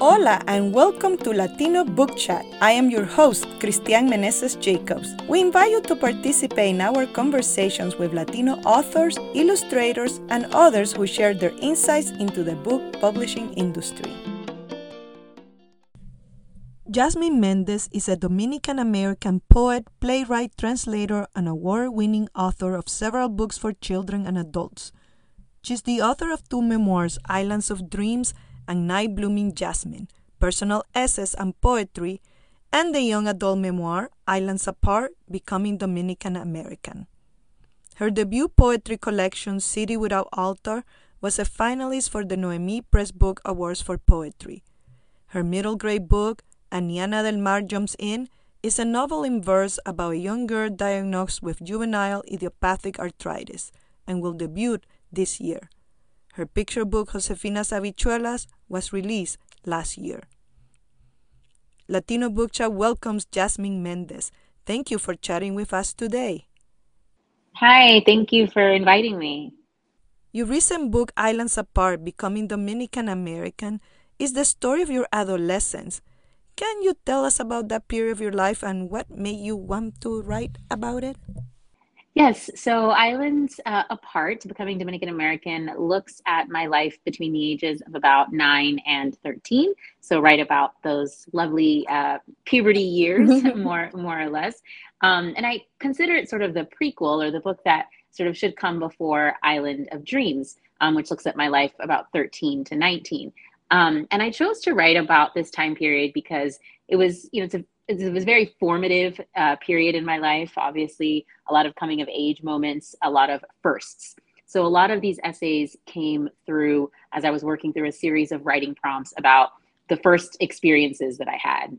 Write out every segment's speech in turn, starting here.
Hola and welcome to Latino Book Chat. I am your host, Cristian Meneses Jacobs. We invite you to participate in our conversations with Latino authors, illustrators, and others who share their insights into the book publishing industry. Jasminne Mendez is a Dominican American poet, playwright, translator, and award winning author of several books for children and adults. She's the author of two memoirs, Islands of Dreams and Night Blooming Jasmine, personal essays and poetry, and the young adult memoir, Islands Apart Becoming Dominican American. Her debut poetry collection, City Without Altar, was a finalist for the Noemi Press Book Awards for Poetry. Her middle grade book, Aniana del Mar Jumps In, is a novel in verse about a young girl diagnosed with juvenile idiopathic arthritis and will debut this year. Her picture book, Josefinas Habichuelas, was released last year. Latino Book Chat welcomes Jasminne Mendez. Thank you for chatting with us today. Hi, thank you for inviting me. Your recent book, Islands Apart Becoming Dominican American, is the story of your adolescence. Can you tell us about that period of your life and what made you want to write about it? Yes. So Islands uh, Apart, Becoming Dominican American, looks at my life between the ages of about nine and 13. So, right about those lovely uh, puberty years, more, more or less. Um, and I consider it sort of the prequel or the book that sort of should come before Island of Dreams, um, which looks at my life about 13 to 19. Um, and I chose to write about this time period because it was, you know, it's a it was a very formative uh, period in my life. Obviously, a lot of coming of age moments, a lot of firsts. So, a lot of these essays came through as I was working through a series of writing prompts about the first experiences that I had,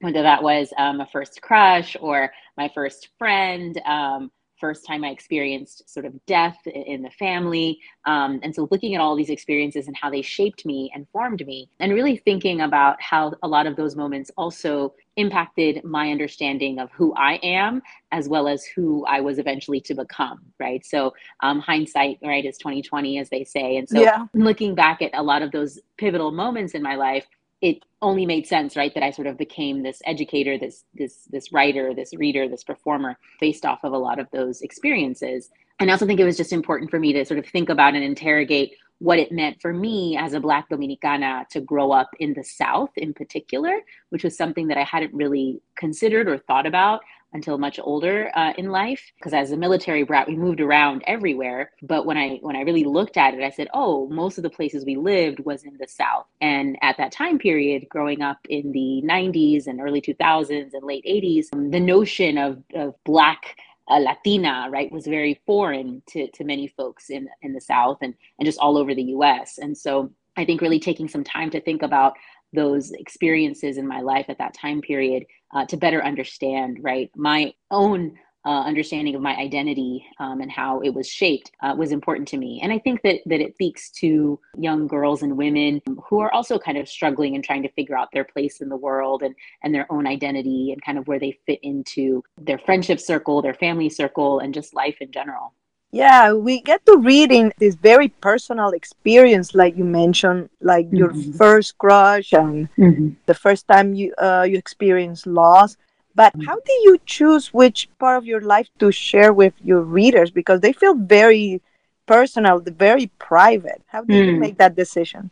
whether that was um, a first crush or my first friend, um, first time I experienced sort of death in the family. Um, and so looking at all these experiences and how they shaped me and formed me, and really thinking about how a lot of those moments also impacted my understanding of who I am as well as who I was eventually to become, right? So um, hindsight, right, is 2020, as they say. And so yeah. looking back at a lot of those pivotal moments in my life, it only made sense right that i sort of became this educator this this this writer this reader this performer based off of a lot of those experiences. And i also think it was just important for me to sort of think about and interrogate what it meant for me as a black dominicana to grow up in the south in particular which was something that i hadn't really considered or thought about until much older uh, in life. Because as a military brat we moved around everywhere. But when i when i really looked at it i said oh most of the places we lived was in the south. And at that time period growing up in the 90s and early 2000s and late 80s um, the notion of, of black uh, Latina, right, was very foreign to, to many folks in, in the South and, and just all over the US. And so I think really taking some time to think about those experiences in my life at that time period uh, to better understand right my own uh, understanding of my identity um, and how it was shaped uh, was important to me. And I think that that it speaks to young girls and women who are also kind of struggling and trying to figure out their place in the world and and their own identity and kind of where they fit into their friendship circle, their family circle, and just life in general. Yeah, we get to reading this very personal experience, like you mentioned, like mm-hmm. your first crush and mm-hmm. the first time you uh, you experience loss. But mm-hmm. how do you choose which part of your life to share with your readers? Because they feel very personal, very private. How do you mm. make that decision?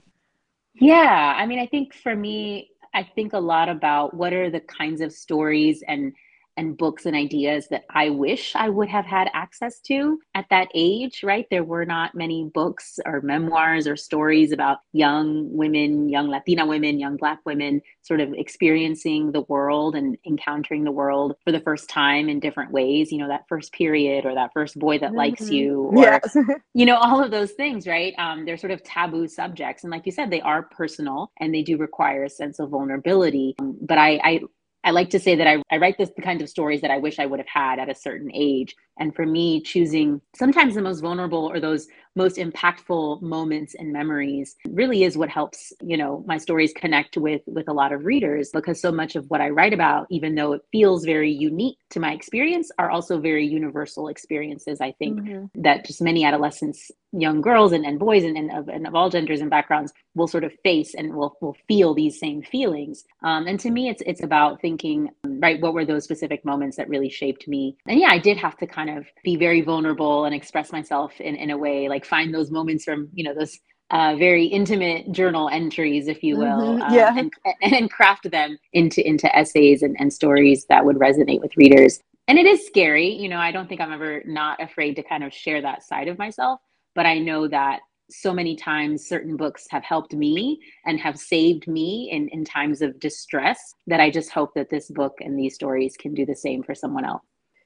Yeah, I mean, I think for me, I think a lot about what are the kinds of stories and and books and ideas that I wish I would have had access to at that age, right? There were not many books or memoirs or stories about young women, young Latina women, young Black women sort of experiencing the world and encountering the world for the first time in different ways. You know, that first period or that first boy that mm-hmm. likes you, or, yes. you know, all of those things, right? Um, they're sort of taboo subjects. And like you said, they are personal and they do require a sense of vulnerability. Um, but I, I I like to say that I, I write this the kind of stories that I wish I would have had at a certain age. And for me, choosing sometimes the most vulnerable or those most impactful moments and memories really is what helps you know my stories connect with with a lot of readers because so much of what i write about even though it feels very unique to my experience are also very universal experiences i think mm-hmm. that just many adolescents young girls and, and boys and, and, of, and of all genders and backgrounds will sort of face and will, will feel these same feelings um, and to me it's it's about thinking right what were those specific moments that really shaped me and yeah i did have to kind of be very vulnerable and express myself in, in a way like find those moments from you know those uh, very intimate journal entries, if you will, mm-hmm. yeah. um, and, and craft them into into essays and, and stories that would resonate with readers. And it is scary, you know. I don't think I'm ever not afraid to kind of share that side of myself but I know that so many times certain books have helped me and have saved me in, in times of distress that I just hope that this book and these stories can do the same for someone else.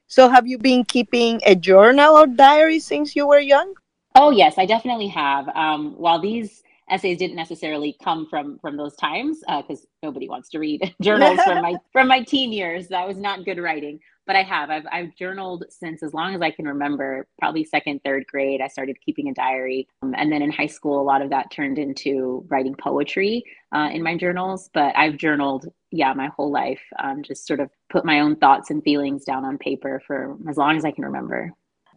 So, have you been keeping a journal or diary since you were young? Oh, yes, I definitely have. Um, while these essays didn't necessarily come from from those times because uh, nobody wants to read journals from my from my teen years that was not good writing but I have. I've, I've journaled since as long as I can remember, probably second, third grade. I started keeping a diary. Um, and then in high school, a lot of that turned into writing poetry uh, in my journals. But I've journaled, yeah, my whole life, um, just sort of put my own thoughts and feelings down on paper for as long as I can remember.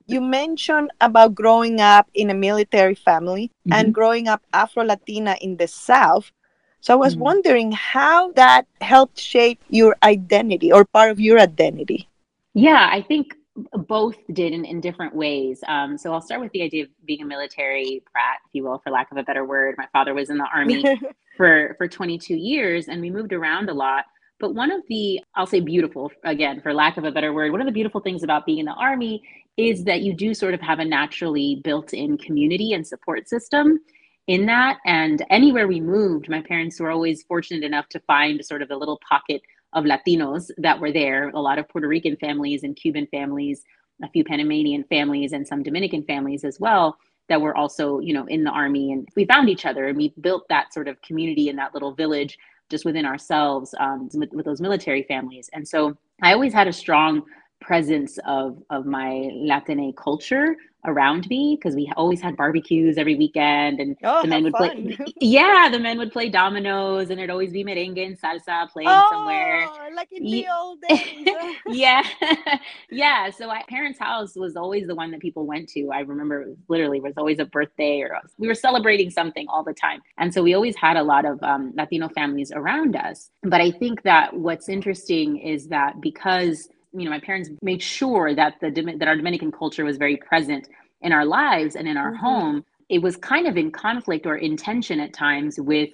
You mentioned about growing up in a military family mm-hmm. and growing up Afro Latina in the South. So I was mm-hmm. wondering how that helped shape your identity or part of your identity. Yeah, I think both did in, in different ways. Um, so I'll start with the idea of being a military brat, if you will, for lack of a better word. My father was in the army for for 22 years, and we moved around a lot. But one of the, I'll say beautiful, again, for lack of a better word, one of the beautiful things about being in the army is that you do sort of have a naturally built in community and support system in that. And anywhere we moved, my parents were always fortunate enough to find sort of a little pocket of Latinos that were there, a lot of Puerto Rican families and Cuban families, a few Panamanian families, and some Dominican families as well that were also, you know, in the army. And we found each other and we built that sort of community in that little village just within ourselves um, with, with those military families. And so I always had a strong presence of of my Latine culture around me because we always had barbecues every weekend and oh, the men would fun. play yeah the men would play dominoes and there'd always be merengue and salsa playing oh, somewhere like in the old days. Yeah yeah so my parents house was always the one that people went to. I remember it was literally was always a birthday or we were celebrating something all the time. And so we always had a lot of um, latino families around us. But i think that what's interesting is that because you know my parents made sure that the that our Dominican culture was very present in our lives and in our mm-hmm. home. It was kind of in conflict or in tension at times with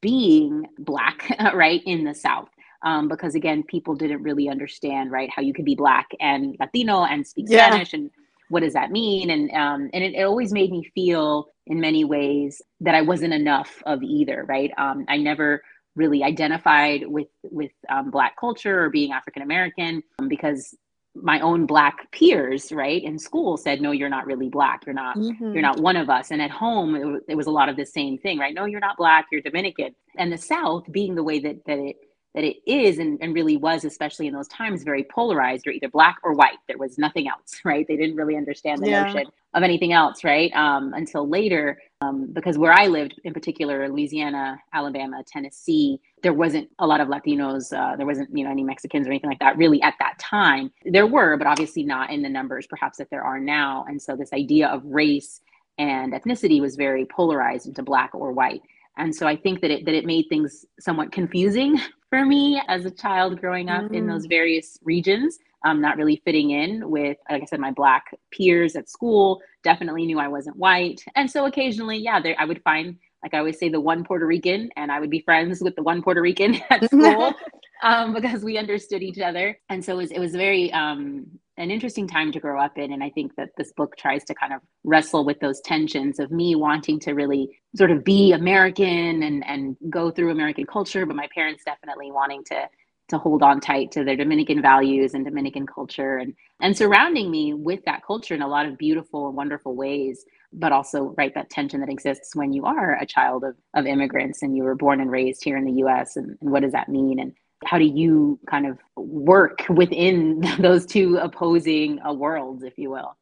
being black, right, in the South. Um, because again, people didn't really understand, right, how you could be black and Latino and speak yeah. Spanish and what does that mean? And um, and it, it, always made me feel in many ways that I wasn't enough of either, right? Um, I never really identified with with um, black culture or being african american um, because my own black peers right in school said no you're not really black. You're not mm-hmm. you're not one of us. And at home it, it, was a lot of the same thing right? No you're not black. You're dominican. And the south being the way that that it that it is and, and really was especially in those times very polarized. You're either black or white. There was nothing else right? They didn't really understand the yeah. notion of anything else right? Um, until later um, because where i lived in particular louisiana alabama tennessee there wasn't a lot of latinos uh, there wasn't you know any mexicans or anything like that really at that time there were but obviously not in the numbers perhaps that there are now and so this idea of race and ethnicity was very polarized into black or white and so i think that it that it made things somewhat confusing for me as a child growing up mm. in those mm. various regions um, not really fitting in with like i said my black peers at school definitely knew i wasn't white and so occasionally yeah there i would find like i always say the one puerto rican and i would be friends with the one puerto rican at school um, because we understood each other and so it was, it was very um, an interesting time to grow up in. And I think that this book tries to kind of wrestle with those tensions of me wanting to really sort of be American and, and go through American culture, but my parents definitely wanting to to hold on tight to their Dominican values and Dominican culture and and surrounding me with that culture in a lot of beautiful and wonderful ways, but also right that tension that exists when you are a child of, of immigrants and you were born and raised here in the US and, and what does that mean? And how do you kind of work within those two opposing uh, worlds, if you will?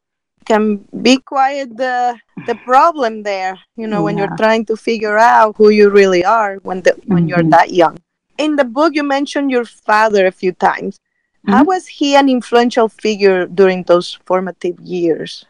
can be quite the the problem there you know yeah. when you're trying to figure out who you really are when the when mm-hmm. you're that young in the book you mentioned your father a few times mm-hmm. how was he an influential figure during those formative years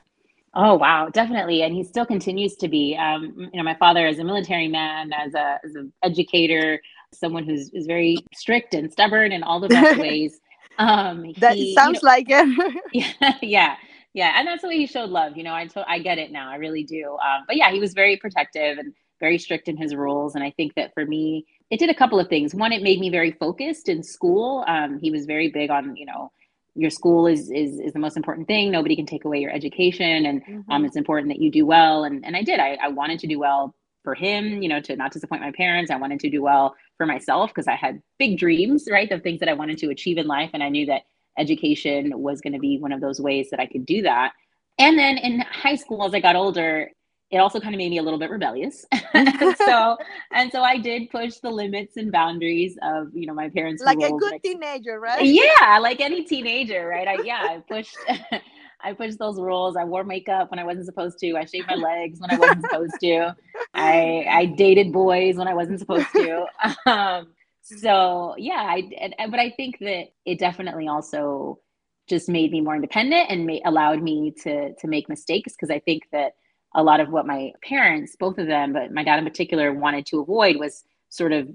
Oh wow, definitely, and he still continues to be. Um, you know, my father is a military man, as a as an educator, someone who's is very strict and stubborn in all the best ways. Um, that he, sounds you know, like it. yeah, yeah, yeah, and that's the way he showed love. You know, I to- I get it now. I really do. Um, but yeah, he was very protective and very strict in his rules, and I think that for me, it did a couple of things. One, it made me very focused in school. Um, he was very big on you know your school is is is the most important thing. Nobody can take away your education, and um, mm-hmm. um, it's important that you do well. And and I did. I, I wanted to do well for him, you know, to not disappoint my parents. I wanted to do well for myself because I had big dreams, right, of things that I wanted to achieve in life, and I knew that education was going to be one of those ways that I could do that. And then in high school, as I got older, it also kind of made me a little bit rebellious. so and so I did push the limits and boundaries of you know my parents. Like a good teenager, right? Yeah, like any teenager, right? I yeah, I pushed I pushed those rules. I wore makeup when I wasn't supposed to. I shaved my legs when I wasn't supposed to. I I dated boys when I wasn't supposed to. Um, so yeah, I and, but I think that it definitely also just made me more independent and may, allowed me to to make mistakes because I think that a lot of what my parents, both of them, but my dad in particular, wanted to avoid was sort of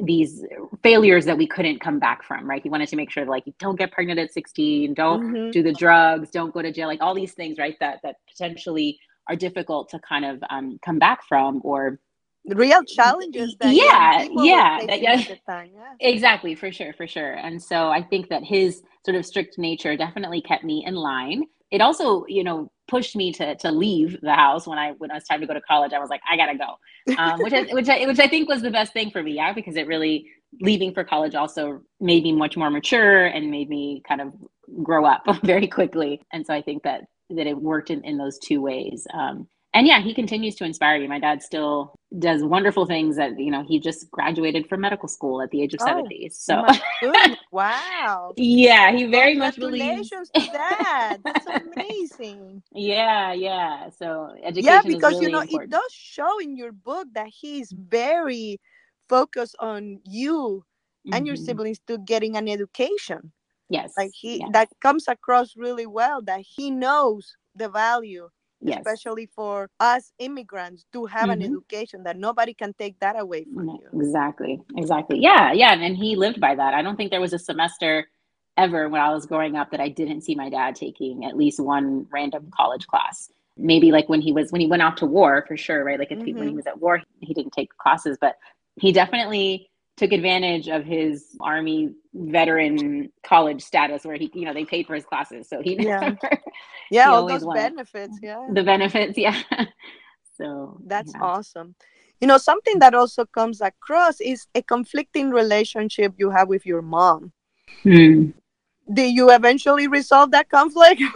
these failures that we couldn't come back from, right? He wanted to make sure like don't get pregnant at 16, don't mm-hmm. do the drugs, don't go to jail, like all these things, right? That that potentially are difficult to kind of um, come back from or real challenges that yeah yeah, that, yeah. Time, yeah exactly for sure for sure and so i think that his sort of strict nature definitely kept me in line it also you know pushed me to to leave the house when I when it was time to go to college. I was like, I gotta go, um, which I, which I which I think was the best thing for me, yeah, because it really leaving for college also made me much more mature and made me kind of grow up very quickly. And so I think that that it worked in, in those two ways. Um, and yeah, he continues to inspire me. My dad still does wonderful things that, you know, he just graduated from medical school at the age of oh, 70. So wow. yeah, he very much believes to that. That's amazing. yeah, yeah. So education Yeah, because really you know, important. it does show in your book that he's very focused on you and mm-hmm. your siblings to getting an education. Yes. Like he yes. that comes across really well that he knows the value yes. especially for us immigrants to have mm-hmm. an education that nobody can take that away from you exactly exactly yeah yeah and he lived by that i don't think there was a semester ever when i was growing up that i didn't see my dad taking at least one random college class maybe like when he was when he went off to war for sure right like if mm-hmm. he, when he mm-hmm. was at war he didn't take classes but he definitely took advantage of his army veteran college status where he you know they paid for his classes so he yeah. yeah all those benefits yeah. The benefits yeah. So that's yeah. awesome. You know something that also comes across is a conflicting relationship you have with your mom. Hmm. did you eventually resolve that conflict?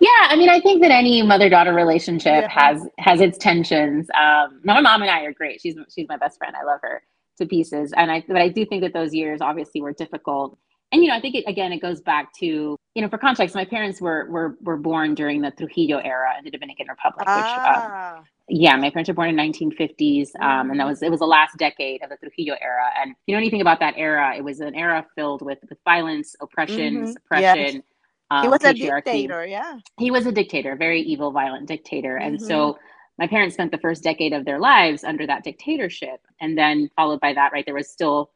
Yeah i mean i think that any mother-daughter relationship yeah. has has its tensions. Um my mom and i are great. She's she's my best friend. I love her to pieces. And I, but I do think that those years obviously were difficult. And you know, I think it, again, it goes back to you know, for context, my parents were were were born during the Trujillo era in the Dominican Republic, which. Um, ah. Yeah, my parents were born in 1950s, um, and that mm-hmm. was it was the last decade of the Trujillo era. And you know anything about that era? It was an era filled with with violence, oppression, mm-hmm. suppression. Yes. Um, he was a dictator, yeah. He was a dictator, very evil, violent dictator, mm-hmm. and so my parents spent the first decade of their lives under that dictatorship. And then followed by that right there was still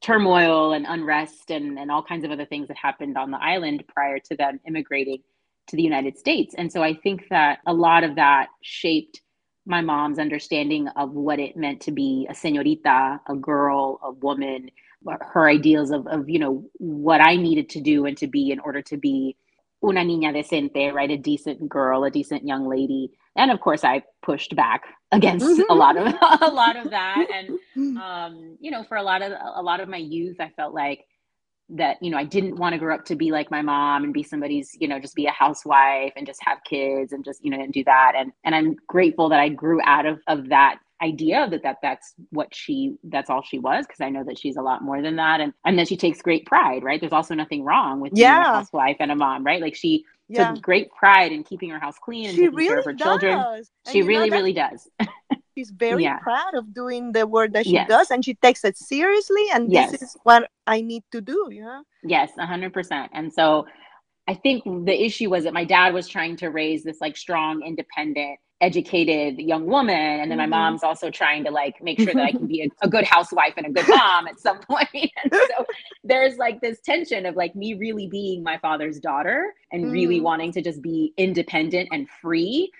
turmoil and unrest and, and all kinds of other things that happened on the island prior to them immigrating to the united states. And so i think that a lot of that shaped my mom's understanding of what it meant to be a señorita a girl a woman her ideals of, of you know what i needed to do and to be in order to be una niña decente right? A decent girl a decent young lady. And of course i pushed back against mm-hmm. a lot of a lot of that. And um, you know for a lot of a lot of my youth i felt like that you know i didn't want to grow up to be like my mom and be somebody's you know just be a housewife and just have kids and just you know and do that. And and i'm grateful that i grew out of of that idea that, that that's what she that's all she was because I know that she's a lot more than that and and then she takes great pride right there's also nothing wrong with being Yeah. a housewife and a mom right like she Yeah. took great pride in keeping her house clean and She taking care really of her does. children And she really that really does she's very Yeah. proud of doing the work that she Yes. does and she takes it seriously and Yes. this is what I need to do, you know? Yes, hundred percent. And so I think the issue was that my dad was trying to raise this like strong, independent, educated young woman. And then my mom's also trying to like make sure that I can be a, a good housewife and a good mom at some point. And so there's like this tension of like me really being my father's daughter and really Mhm. wanting to just be independent and free.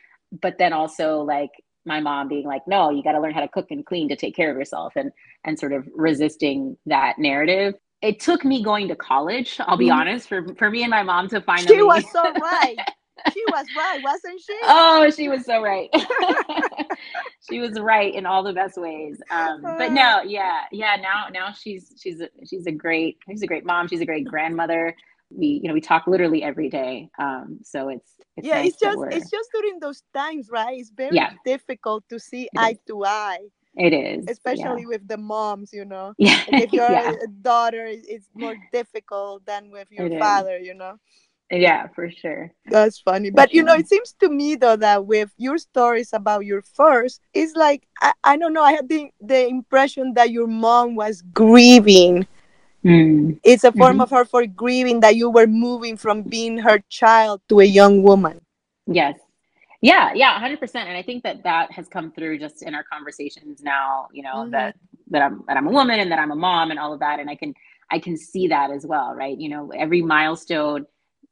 But then also like my mom being like, no, you got to learn how to cook and clean to take care of yourself and and sort of resisting that narrative it took me going to college i'll be Mhm. honest for for me and my mom to finally She was so right. She was right, wasn't she? oh she was so right she was right in all the best ways um but no yeah yeah now now she's she's a, she's a great she's a great mom she's a great grandmother we you know we talk literally every day um so it's, it's yeah, nice it's just it's just during those times, right? It's very Yeah. difficult to see It eye to eye, it is especially with the moms, you know. yeah if you're yeah a daughter, it- it's more difficult than with your It is. father, you know. yeah for sure That's funny. But you know, it seems to me though that with your stories about your first, it's like I, I don't know, I had the the impression that your mom was grieving. Mm. It's a form Mhm. of her for grieving that you were moving from being her child to a young woman. Yes. Yeah, yeah, 100%. And I think that that has come through just in our conversations now, you know, Mhm. that that I'm that I'm a woman and that I'm a mom and all of that and I can I can see that as well, right? You know, every milestone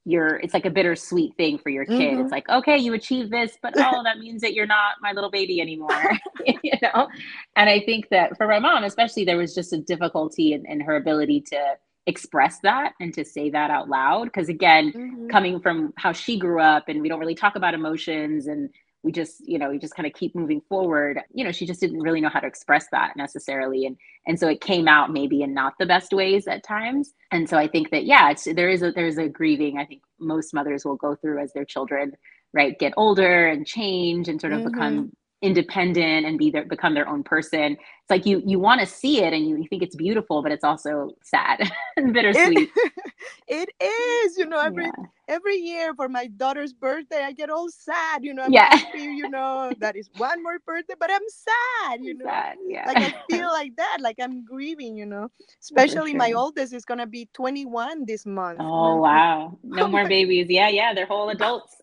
you're it's like a bittersweet thing for your kid. Mhm. It's like, okay, you achieved this, but oh, that means that you're not my little baby anymore, you know? And I think that for my mom, especially, there was just a difficulty in, in her ability to express that and to say that out loud. Because again, Mhm. coming from how she grew up and we don't really talk about emotions and we just you know we just kind of keep moving forward you know she just didn't really know how to express that necessarily and and so it came out maybe in not the best ways at times and so i think that yeah it's there is a there's a grieving i think most mothers will go through as their children right get older and change and sort of Mhm. become independent and be their become their own person it's like you you want to see it and you, you think it's beautiful but it's also sad and bittersweet It, it is, you know, every yeah. every year for my daughter's birthday, I get all sad, you know. I'm Yeah. happy, you know, that is one more birthday, but I'm sad, you know. sad yeah Like I feel like that, like I'm grieving, you know. Especially my oldest is gonna be 21 this month. Oh, oh I'm wow! No Oh more my- babies. Yeah, yeah, they're whole adults.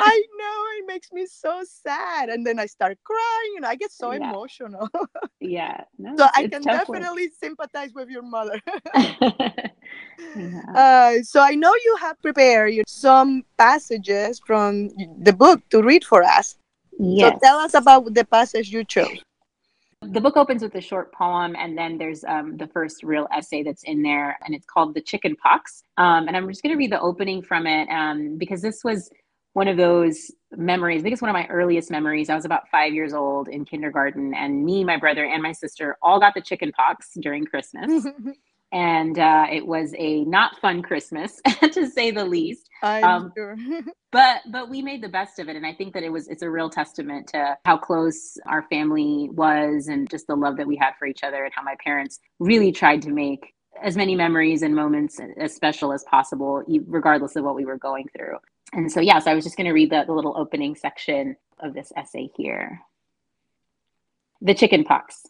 I know it makes me so sad, and then I start crying, and I get so Yeah. emotional. yeah, no, so I can work. definitely sympathize with your mother. yeah. Uh, so I know you have prepared some passages from the book to read for us. Yes. So tell us about the passage you chose. the book opens with a short poem, and then there's um, the first real essay that's in there, and it's called "The Chicken Pox." Um, and I'm just going to read the opening from it um, because this was one of those memories. I think it's one of my earliest memories. I was about five years old in kindergarten, and me, my brother, and my sister all got the chicken pox during Christmas. and uh, it was a not fun Christmas to say the least. Um, sure. But but we made the best of it, and I think that it was it's a real testament to how close our family was, and just the love that we had for each other, and how my parents really tried to make as many memories and moments as special as possible, regardless of what we were going through. And so, yeah, so I was just going to read the, the little opening section of this essay here. The chicken pox.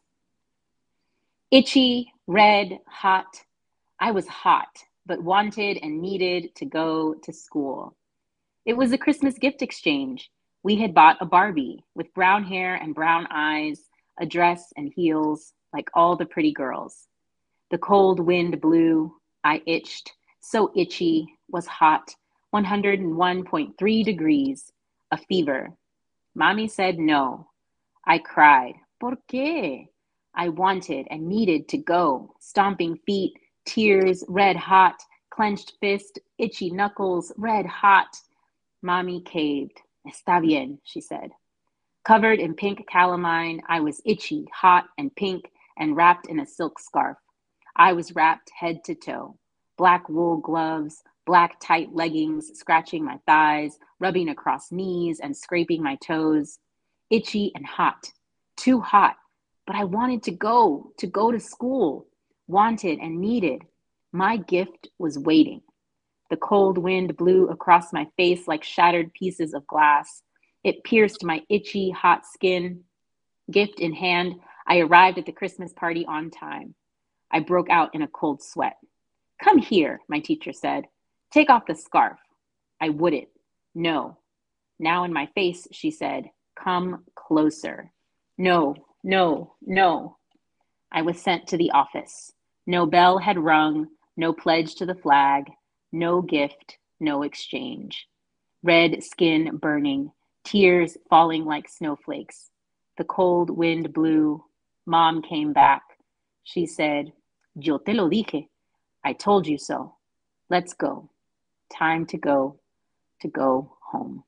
Itchy, red, hot. I was hot, but wanted and needed to go to school. It was a Christmas gift exchange. We had bought a Barbie with brown hair and brown eyes, a dress and heels, like all the pretty girls. The cold wind blew. I itched, so itchy, was hot, 101.3 degrees, a fever. Mommy said no. I cried. ¿Por qué? I wanted and needed to go, stomping feet, tears, red hot, clenched fist, itchy knuckles, red hot. Mommy caved. Está bien, she said. Covered in pink calamine, I was itchy, hot, and pink, and wrapped in a silk scarf. I was wrapped head to toe. Black wool gloves, black tight leggings, scratching my thighs, rubbing across knees, and scraping my toes. Itchy and hot. too hot, but I wanted to go, to go to school, wanted and needed. My gift was waiting. The cold wind blew across my face like shattered pieces of glass. It pierced my itchy, hot skin. Gift in hand, I arrived at the Christmas party on time. I broke out in a cold sweat. Come here, my teacher said. Take off the scarf. I wouldn't. No. Now in my face, she said, Come closer. No, no, no. I was sent to the office. No bell had rung, no pledge to the flag, no gift, no exchange. Red skin burning, tears falling like snowflakes. The cold wind blew. Mom came back. She said, Yo te lo dije. I told you so. Let's go. Time to go, to go home.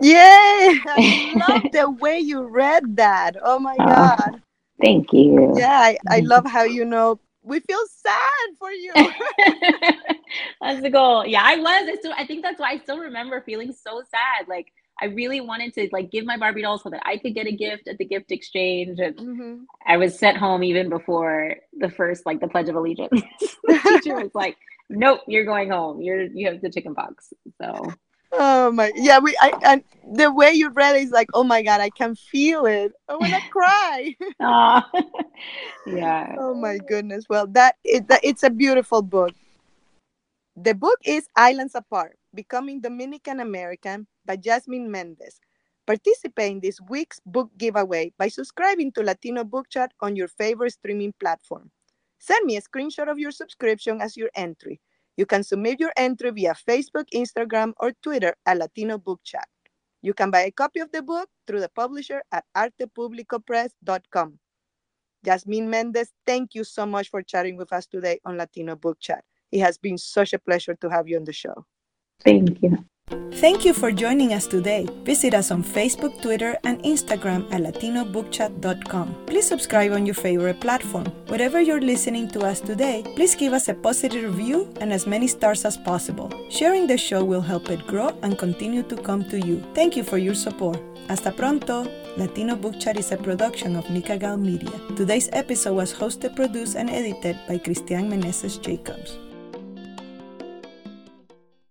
Yay! I love the way you read that. Oh my oh, God. Thank you. Yeah, I, I love how you know we feel sad for you. that's the goal. Yeah, I was. I still I think that's why I still remember feeling so sad. Like I really wanted to like give my Barbie doll so that I could get a gift at the gift exchange. And mm-hmm. I was sent home even before the first like the Pledge of Allegiance. the teacher was like, "Nope, you're going home. You're you have the chicken pox." So. Oh my, yeah. We I and the way you read it is like, oh my god, I can feel it. I want to cry. yeah. Oh my goodness. Well, that it, that, it's a beautiful book. The book is Islands Apart: Becoming Dominican American by Jasminne Mendez. Participate in this week's book giveaway by subscribing to Latino Book Chat on your favorite streaming platform. Send me a screenshot of your subscription as your entry. You can submit your entry via Facebook, Instagram, or Twitter at Latino Book Chat. You can buy a copy of the book through the publisher at artepublicopress.com. Jasminne Mendez, thank you so much for chatting with us today on Latino Book Chat. It has been such a pleasure to have you on the show. Thank you. Thank you for joining us today. Visit us on Facebook, Twitter, and Instagram at latinobookchat.com. Please subscribe on your favorite platform. Whatever you're listening to us today, please give us a positive review and as many stars as possible. Sharing the show will help it grow and continue to come to you. Thank you for your support. Hasta pronto! Latino Book Chat is a production of NicaGal Media. Today's episode was hosted, produced, and edited by Cristian Meneses Jacobs.